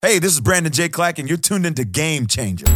Hey, this is Brandon J. Clack, and you're tuned into Game Changer.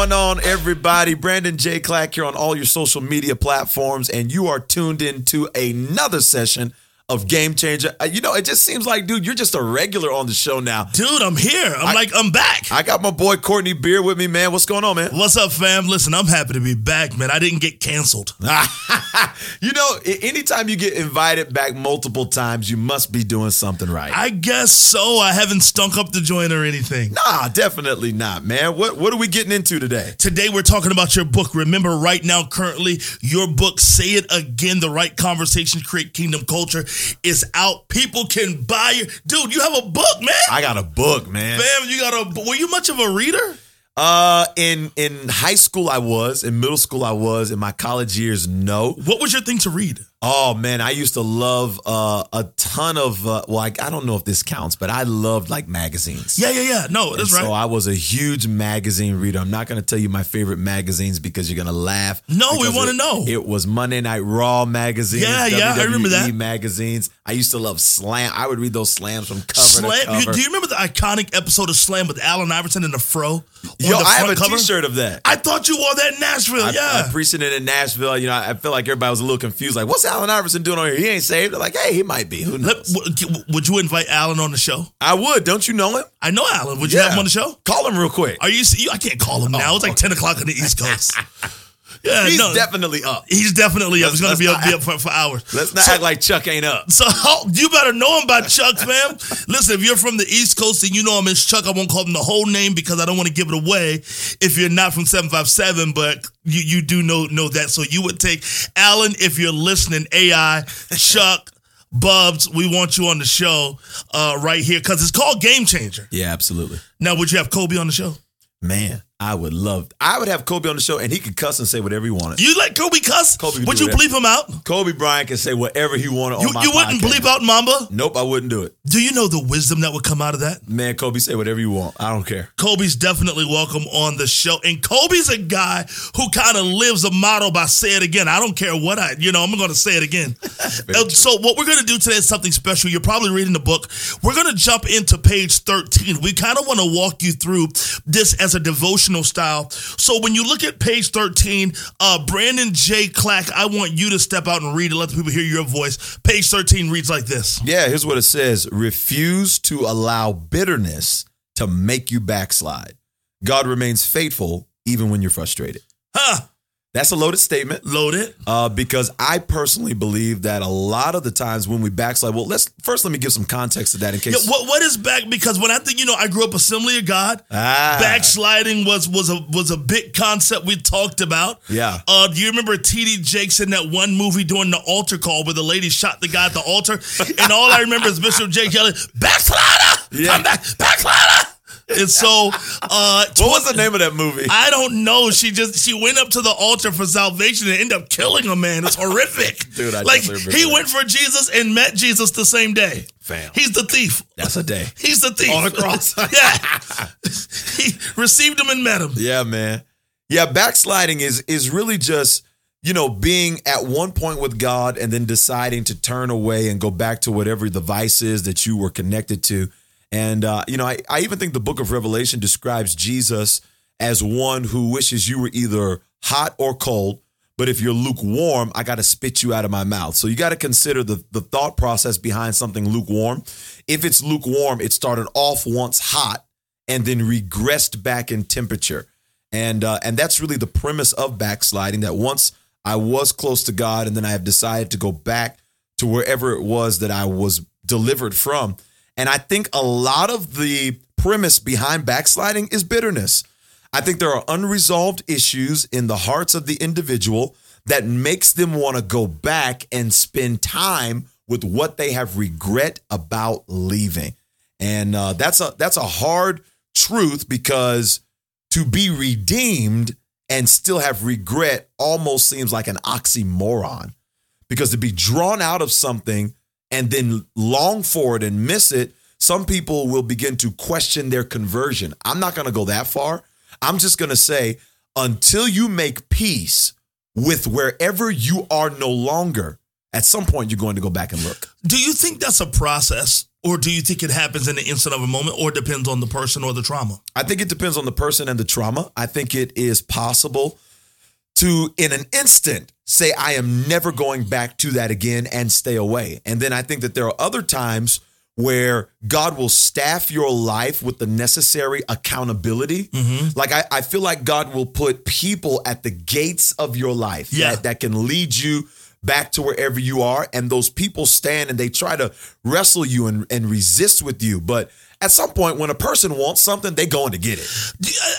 Going on, everybody? Brandon J. Clack here on all your social media platforms, and you are tuned into another session of Game Changer. Uh, You know, it just seems like, dude, you're just a regular on the show now. Dude, I'm here. I'm like, I'm back. I got my boy Courtney Beer with me, man. What's going on, man? What's up, fam? Listen, I'm happy to be back, man. I didn't get canceled. you know, anytime you get invited back multiple times, you must be doing something right. I guess so. I haven't stunk up the joint or anything. nah, definitely not, man. What what are we getting into today? Today, we're talking about your book. Remember, right now, currently, your book, Say It Again The Right Conversations Create Kingdom Culture, is out. People can buy your. Dude, you have a book, man. I got a book, man. Fam, you got a. Were you much of a reader? Uh, in in high school I was, in middle school I was, in my college years no. What was your thing to read? Oh man, I used to love uh, a ton of uh, well, I, I don't know if this counts, but I loved like magazines. Yeah, yeah, yeah. No, And right. So. I was a huge magazine reader. I'm not going to tell you my favorite magazines because you're going to laugh. No, we wanna know. It was Monday Night Raw magazines. Yeah, yeah, I remember WWE that. magazines. I used to love Slam. I would read those slams from cover to Slam. You, cover. do you remember the iconic episode of Slam with Allen Iverson and the fro? Yo, the I have a cover? T-shirt of that. I thought you wore that in Nashville. I, yeah. I appreciate it in Nashville. You know, I feel like everybody was a little confused. Like, what's Allen Iverson doing on here? He ain't saved. They're like, hey, he might be. Who knows? would you invite Allen on the show? I would. Don't you know him? I know Allen. Would you have him on the show? Call him real quick. Are you? you I can't call him now. It's like oh, ten o'clock on the East Coast. Yeah, He's no, definitely up. he's definitely up. He's going to be up, let's be up for, for hours. Let's not So- act like Chuck ain't up. So you better know him by Chuck, fam. Listen, if you're from the East Coast and you know him as Chuck, I won't call him the whole name because I don't want to give it away. If you're not from 757, but you, you do know know that. So you would take Allen if you're listening, AI, Chuck, Bubs, we want you on the show uh, right here because it's called Game Changer. Yeah, absolutely. Now, would you have Kobe on the show? Man, I would love. I would have Kobe on the show, and he could cuss and say whatever he wanted. You let Kobe cuss? Kobe would you bleep him out? Kobe Bryant can say whatever he wanted You, on my you wouldn't podcast. bleep out Mamba? Nope, I wouldn't do it. Do you know the wisdom that would come out of that? Man, Kobe, say whatever you want. I don't care. Kobe's definitely welcome on the show. And Kobe's a guy who kind of lives a motto by say it again. I don't care what I, you know, I'm going to say it again. Uh, so what we're going to do today is something special. You're probably reading the book. We're going to jump into page 13. We kind of want to walk you through this as a devotional style. So when you look at page 13, uh, Brandon J. Clack, I want you to step out and read it. Let the people hear your voice. Page 13 reads like this. Yeah, here's what it says Refuse to allow bitterness to make you backslide. God remains faithful even when you're frustrated. Huh. That's a loaded statement. Loaded. Uh, because I personally believe that a lot of the times when we backslide, well, let's first let me give some context to that in Yeah, case. what, what is back? Because when I think, you know, I grew up Assembly of God. Ah. Backsliding was was a was a big concept we talked about. Yeah. Uh, do you remember T.D. Jakes in that one movie doing the altar call where the lady shot the guy at the altar? and all I remember is Bishop Jake yelling, "Backslider, Yeah. come back, backslider!" And so, uh, what was the name of that movie? I don't know. She just she went up to the altar for salvation and ended up killing a man. It's horrific. Dude, I like he that. went for Jesus and met Jesus the same day. Fam. He's the thief. That's a day. He's the thief On the cross. yeah, he received him and met him. Yeah, man. Yeah, backsliding is is really just you know being at one point with God and then deciding to turn away and go back to whatever the vice is that you were connected to. And uh, you know, I, I even think the book of Revelation describes Jesus as one who wishes you were either hot or cold. But if you're lukewarm, I got to spit you out of my mouth. So you got to consider the, the thought process behind something lukewarm. If it's lukewarm, it started off once hot and then regressed back in temperature. And uh, and that's really the premise of backsliding. That once I was close to God, and then I have decided to go back to wherever it was that I was delivered from. And I think a lot of the premise behind backsliding is bitterness. I think there are unresolved issues in the hearts of the individual that makes them want to go back and spend time with what they have regret about leaving. And uh, that's a that's a hard truth because to be redeemed and still have regret almost seems like an oxymoron. Because to be drawn out of something and then long for it and miss it, some people will begin to question their conversion. I'm not going to go that far. I'm just going to say until you make peace with wherever you are no longer, at some point you're going to go back and look. Do you think that's a process? Or do you think it happens in the instant of a moment or depends on the person or the trauma? I think it depends on the person and the trauma. I think it is possible to, in an instant, say, I am never going back to that again and stay away. And then I think that there are other times where God will staff your life with the necessary accountability. Mm-hmm. Like I, I, feel like God will put people at the gates of your life yeah. that, that can lead you back to wherever you are. And those people stand and they try to wrestle you and, and resist with you. But at some point, when a person wants something, they going to get it.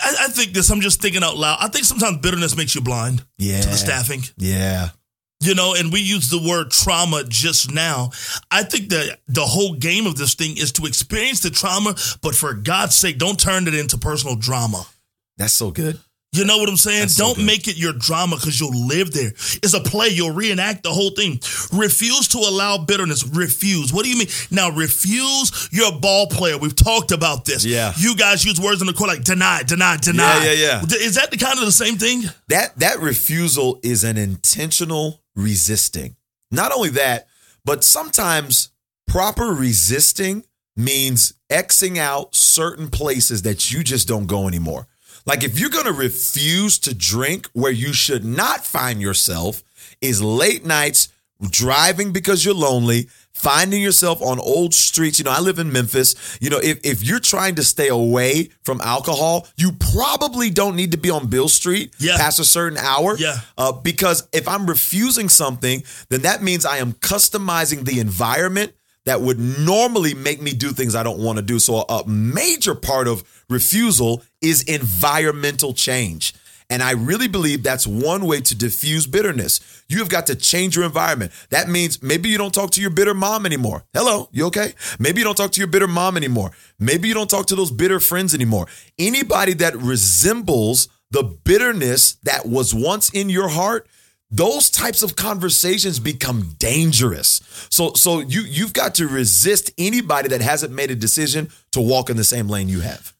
I, I think this. I'm just thinking out loud. I think sometimes bitterness makes you blind. Yeah. To the staffing. Yeah. You know, and we use the word trauma just now. I think that the whole game of this thing is to experience the trauma, but for God's sake, don't turn it into personal drama. That's so good. You know what I'm saying? That's Don't so make it your drama because you'll live there. It's a play. You'll reenact the whole thing. Refuse to allow bitterness. Refuse. What do you mean? Now, refuse. You're a ball player. We've talked about this. Yeah. You guys use words in the court like deny, deny, deny. Yeah, yeah, yeah. Is that the kind of the same thing? That that refusal is an intentional resisting. Not only that, but sometimes proper resisting means Xing out certain places that you just don't go anymore. Like if you're going to refuse to drink where you should not find yourself is late nights driving because you're lonely, finding yourself on old streets. You know, I live in Memphis. You know, if, if you're trying to stay away from alcohol, you probably don't need to be on Beale Street yeah. past a certain hour. Yeah. Uh, because if I'm refusing something, then that means I am customizing the environment that would normally make me do things I don't want to do. So a major part of refusal is environmental change. And I really believe that's one way to diffuse bitterness. You have got to change your environment. That means maybe you don't talk to your bitter mom anymore. Hello, you okay? Maybe you don't talk to your bitter mom anymore. Maybe you don't talk to those bitter friends anymore. Anybody that resembles the bitterness that was once in your heart, those types of conversations become dangerous. So so you you've got to resist anybody that hasn't made a decision to walk in the same lane you have.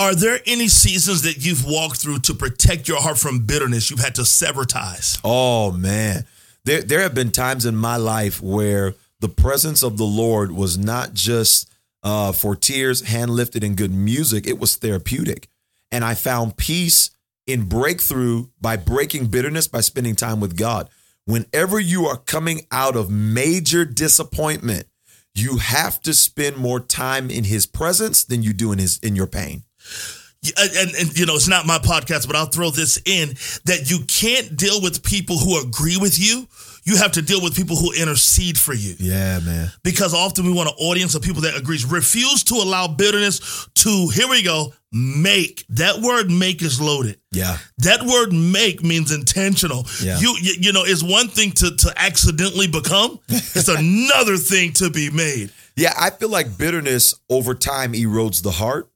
Are there any seasons that you've walked through to protect your heart from bitterness? You've had to sever ties. Oh man. There there have been times in my life where the presence of the Lord was not just uh, for tears, hand lifted, and good music. It was therapeutic, and I found peace in breakthrough by breaking bitterness by spending time with God. Whenever you are coming out of major disappointment, you have to spend more time in his presence than you do in his in your pain. And, and, you know it's not my podcast but i'll throw this in that you can't deal with people who agree with you. You have to deal with people who intercede for you. Yeah man. Because often we want an audience of people that agrees. Refuse to allow bitterness to here we go make. That word make is loaded. Yeah. That word make means intentional. Yeah. you, you you know it's one thing to to accidentally become. It's another thing to be made. Yeah i feel like bitterness over time erodes the heart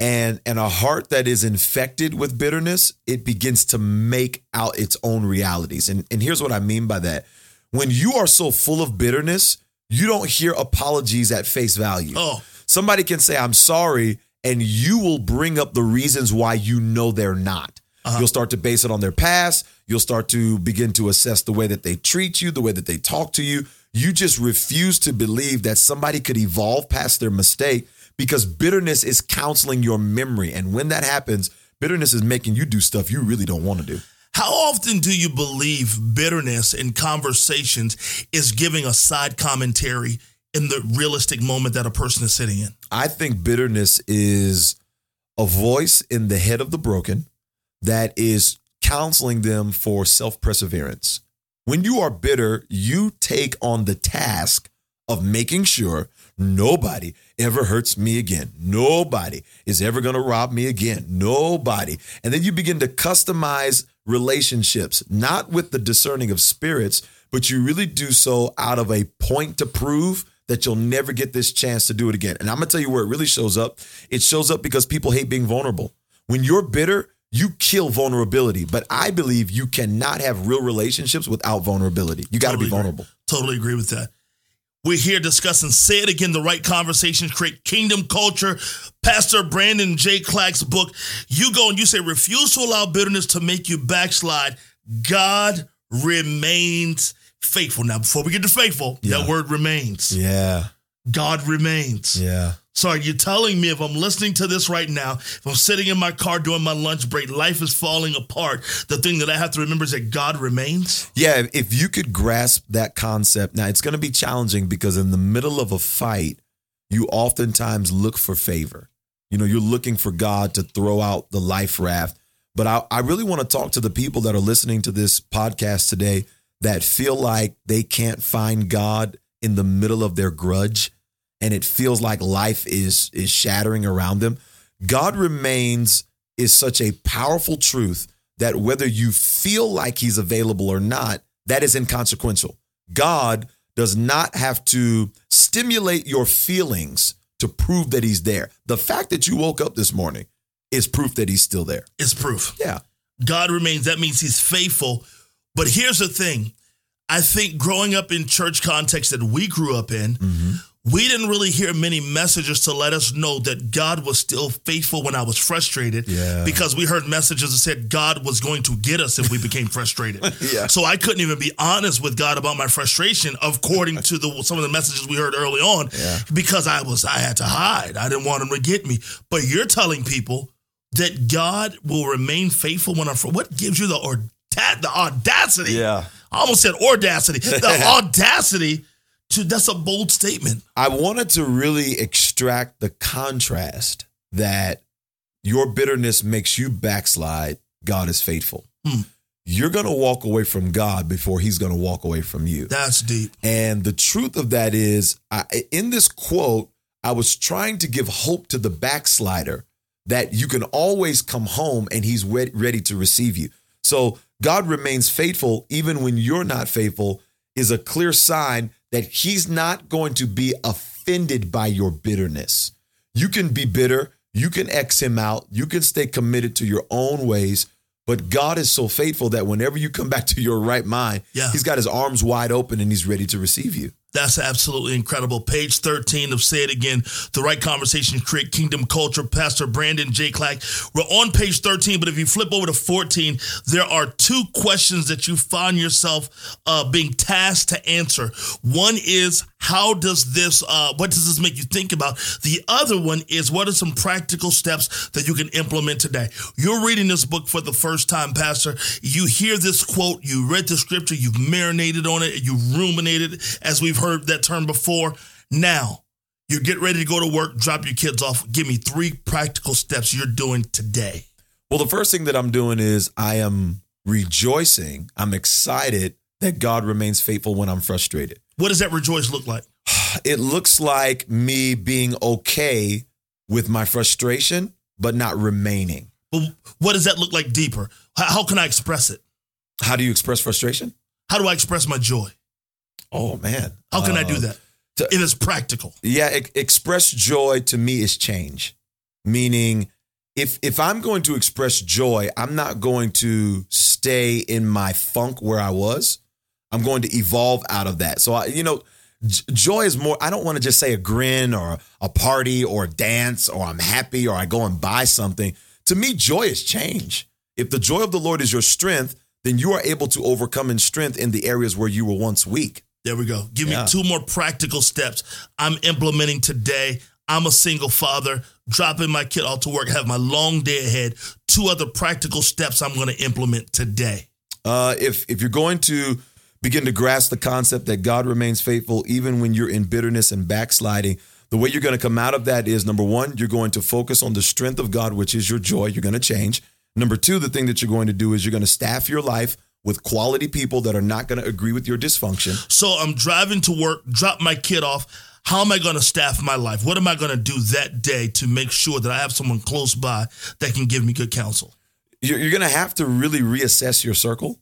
and and a heart that is infected with bitterness it begins to make out its own realities. And and here's what i mean by that. When you are so full of bitterness you don't hear apologies at face value. Oh. Somebody can say i'm sorry and you will bring up the reasons why you know they're not. Uh-huh. you'll start to base it on their past. You'll start to begin to assess the way that they treat you the way that they talk to you. You just refuse to believe that somebody could evolve past their mistake because bitterness is counseling your memory. And when that happens, bitterness is making you do stuff you really don't want to do. How often do you believe bitterness in conversations is giving a side commentary in the realistic moment that a person is sitting in? I think bitterness is a voice in the head of the broken that is counseling them for self perseverance. When you are bitter, you take on the task of making sure nobody ever hurts me again. Nobody is ever going to rob me again. Nobody. And then you begin to customize relationships, not with the discerning of spirits, but you really do so out of a point to prove that you'll never get this chance to do it again. And I'm going to tell you where it really shows up. It shows up because people hate being vulnerable. When you're bitter, you kill vulnerability. But I believe you cannot have real relationships without vulnerability. You got to Totally be agree. vulnerable. Totally agree with that. We're here discussing Say It Again, the right conversations, create kingdom culture. Pastor Brandon J. Clack's book. You go and you say, refuse to allow bitterness to make you backslide. God remains faithful. Now, before we get to faithful, Yeah. that word remains. Yeah. God remains. Yeah. So are you telling me if I'm listening to this right now, if I'm sitting in my car doing my lunch break, life is falling apart, the thing that I have to remember is that God remains? Yeah, if you could grasp that concept, now it's going to be challenging because in the middle of a fight, you oftentimes look for favor. You know, you're looking for God to throw out the life raft. But I, I really want to talk to the people that are listening to this podcast today that feel like they can't find God in the middle of their grudge and it feels like life is is shattering around them. God remains is such a powerful truth that whether you feel like he's available or not, that is inconsequential. God does not have to stimulate your feelings to prove that he's there. The fact that you woke up this morning is proof that he's still there. It's proof. Yeah. God remains. That means he's faithful. But here's the thing I think growing up in church context that we grew up in, Mm-hmm. We didn't really hear many messages to let us know that God was still faithful when I was frustrated. Yeah. Because we heard messages that said God was going to get us if we became frustrated. Yeah. So I couldn't even be honest with God about my frustration, according to the some of the messages we heard early on, Yeah. because I was I had to hide. I didn't want him to get me. But you're telling people that God will remain faithful when I'm fr- what gives you the or the audacity? Yeah. I almost said audacity. The audacity to that's a bold statement. I wanted to really extract the contrast that your bitterness makes you backslide, God is faithful. Hmm. You're going to walk away from God before he's going to walk away from you. That's deep. And the truth of that is, I, in this quote, I was trying to give hope to the backslider that you can always come home and he's re- ready to receive you. So God remains faithful even when you're not faithful is a clear sign that he's not going to be offended by your bitterness. You can be bitter, you can X him out, you can stay committed to your own ways, but God is so faithful that whenever you come back to your right mind, Yeah. he's got his arms wide open and he's ready to receive you. That's absolutely incredible. Page 13 of Say It Again, The Right Conversation, Create Kingdom Culture, Pastor Brandon J. Clack. We're on page 13, but if you flip over to 14, there are two questions that you find yourself uh, being tasked to answer. One is, how does this, uh, what does this make you think about? The other one is, what are some practical steps that you can implement today? You're reading this book for the first time, Pastor. You hear this quote, you read the scripture, you've marinated on it, You've ruminated, as we've heard that term before. Now, you get ready to go to work, drop your kids off. Give me three practical steps you're doing today. Well, the first thing that I'm doing is I am rejoicing. I'm excited that God remains faithful when I'm frustrated. What does that rejoice look like? It looks like me being okay with my frustration, but not remaining. But what does that look like deeper? How, how can I express it? How do you express frustration? How do I express my joy? Oh, man. How can I do Uh, that? to- it is practical. Yeah, e- express joy to me is change. Meaning if if I'm going to express joy, I'm not going to stay in my funk where I was. I'm going to evolve out of that. So I, you know, j- joy is more I don't want to just say a grin or a party or a dance or I'm happy or I go and buy something. To me, joy is change. If the joy of the Lord is your strength, then you are able to overcome in strength in the areas where you were once weak. There we go. Give Yeah. me two more practical steps I'm implementing today. I'm a single father, dropping my kid off to work, have my long day ahead. Two other practical steps I'm going to implement today. Uh, if if you're going to begin to grasp the concept that God remains faithful even when you're in bitterness and backsliding, the way you're going to come out of that is number one, you're going to focus on the strength of God, which is your joy. You're going to change. Number two, the thing that you're going to do is you're going to staff your life with quality people that are not going to agree with your dysfunction. So I'm driving to work, drop my kid off. How am I going to staff my life? What am I going to do that day to make sure that I have someone close by that can give me good counsel? You're, you're going to have to really reassess your circle.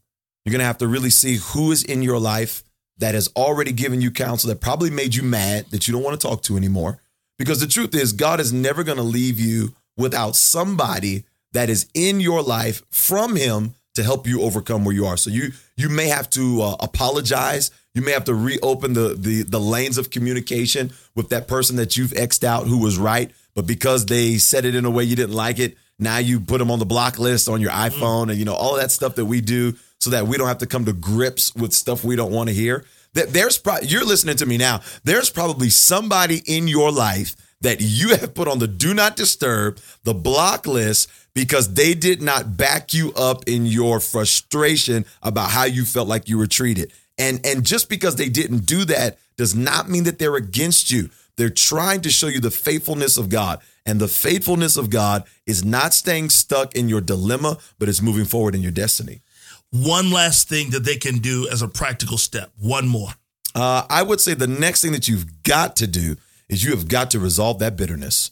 You're going to have to really see who is in your life that has already given you counsel that probably made you mad that you don't want to talk to anymore. Because the truth is, God is never going to leave you without somebody that is in your life from him to help you overcome where you are. So you you may have to uh, apologize. You may have to reopen the, the the lanes of communication with that person that you've xed out who was right, but because they said it in a way you didn't like it, now you put them on the block list on your iPhone and you know all that stuff that we do so that we don't have to come to grips with stuff we don't want to hear. That there's pro- you're listening to me now. There's probably somebody in your life that you have put on the do not disturb, the block list because they did not back you up in your frustration about how you felt like you were treated. And and just because they didn't do that does not mean that they're against you. They're trying to show you the faithfulness of God. And the faithfulness of God is not staying stuck in your dilemma, but it's moving forward in your destiny. One last thing that they can do as a practical step. One more. Uh, I would say the next thing that you've got to do is you have got to resolve that bitterness.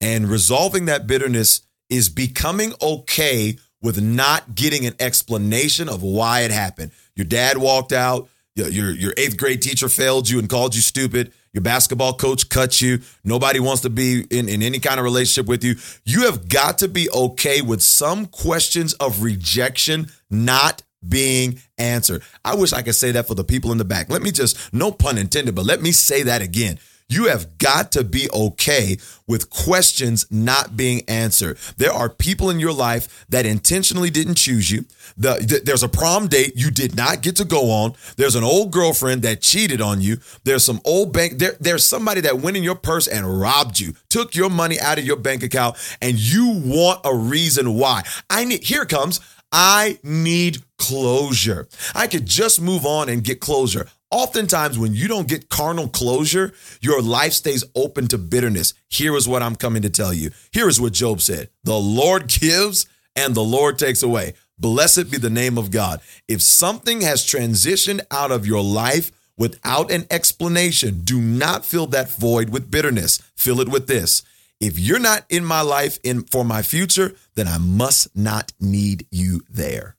And resolving that bitterness is becoming okay with not getting an explanation of why it happened. Your dad walked out, your, your eighth grade teacher failed you and called you stupid. Your basketball coach cut you. Nobody wants to be in, in any kind of relationship with you. You have got to be okay with some questions of rejection not being answered. I wish I could say that for the people in the back. Let me just, no pun intended, but let me say that again. You have got to be okay with questions not being answered. There are people in your life that intentionally didn't choose you. The, th- there's a prom date you did not get to go on. There's an old girlfriend that cheated on you. There's some old bank. There, there's somebody that went in your purse and robbed you, took your money out of your bank account, and you want a reason why. I need. Here comes. I need closure. I could just move on and get closure. Oftentimes, when you don't get carnal closure, your life stays open to bitterness. Here is what I'm coming to tell you. Here is what Job said The Lord gives and the Lord takes away. Blessed be the name of God. If something has transitioned out of your life without an explanation, do not fill that void with bitterness. Fill it with this. If you're not in my life in for my future, then I must not need you there.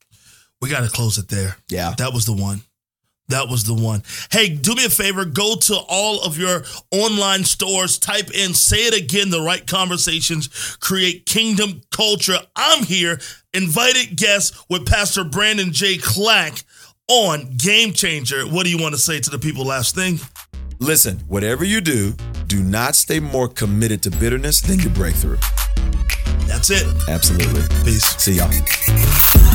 We got to close it there. Yeah. That was the one. That was the one. Hey, do me a favor. Go to all of your online stores, type in, say it again, the right conversations, create kingdom culture. I'm here, invited guest with Pastor Brandon J. Clack on Game Changer. What do you want to say to the people last thing? Listen, whatever you do, do not stay more committed to bitterness than your breakthrough. That's it. Absolutely. Peace. See y'all.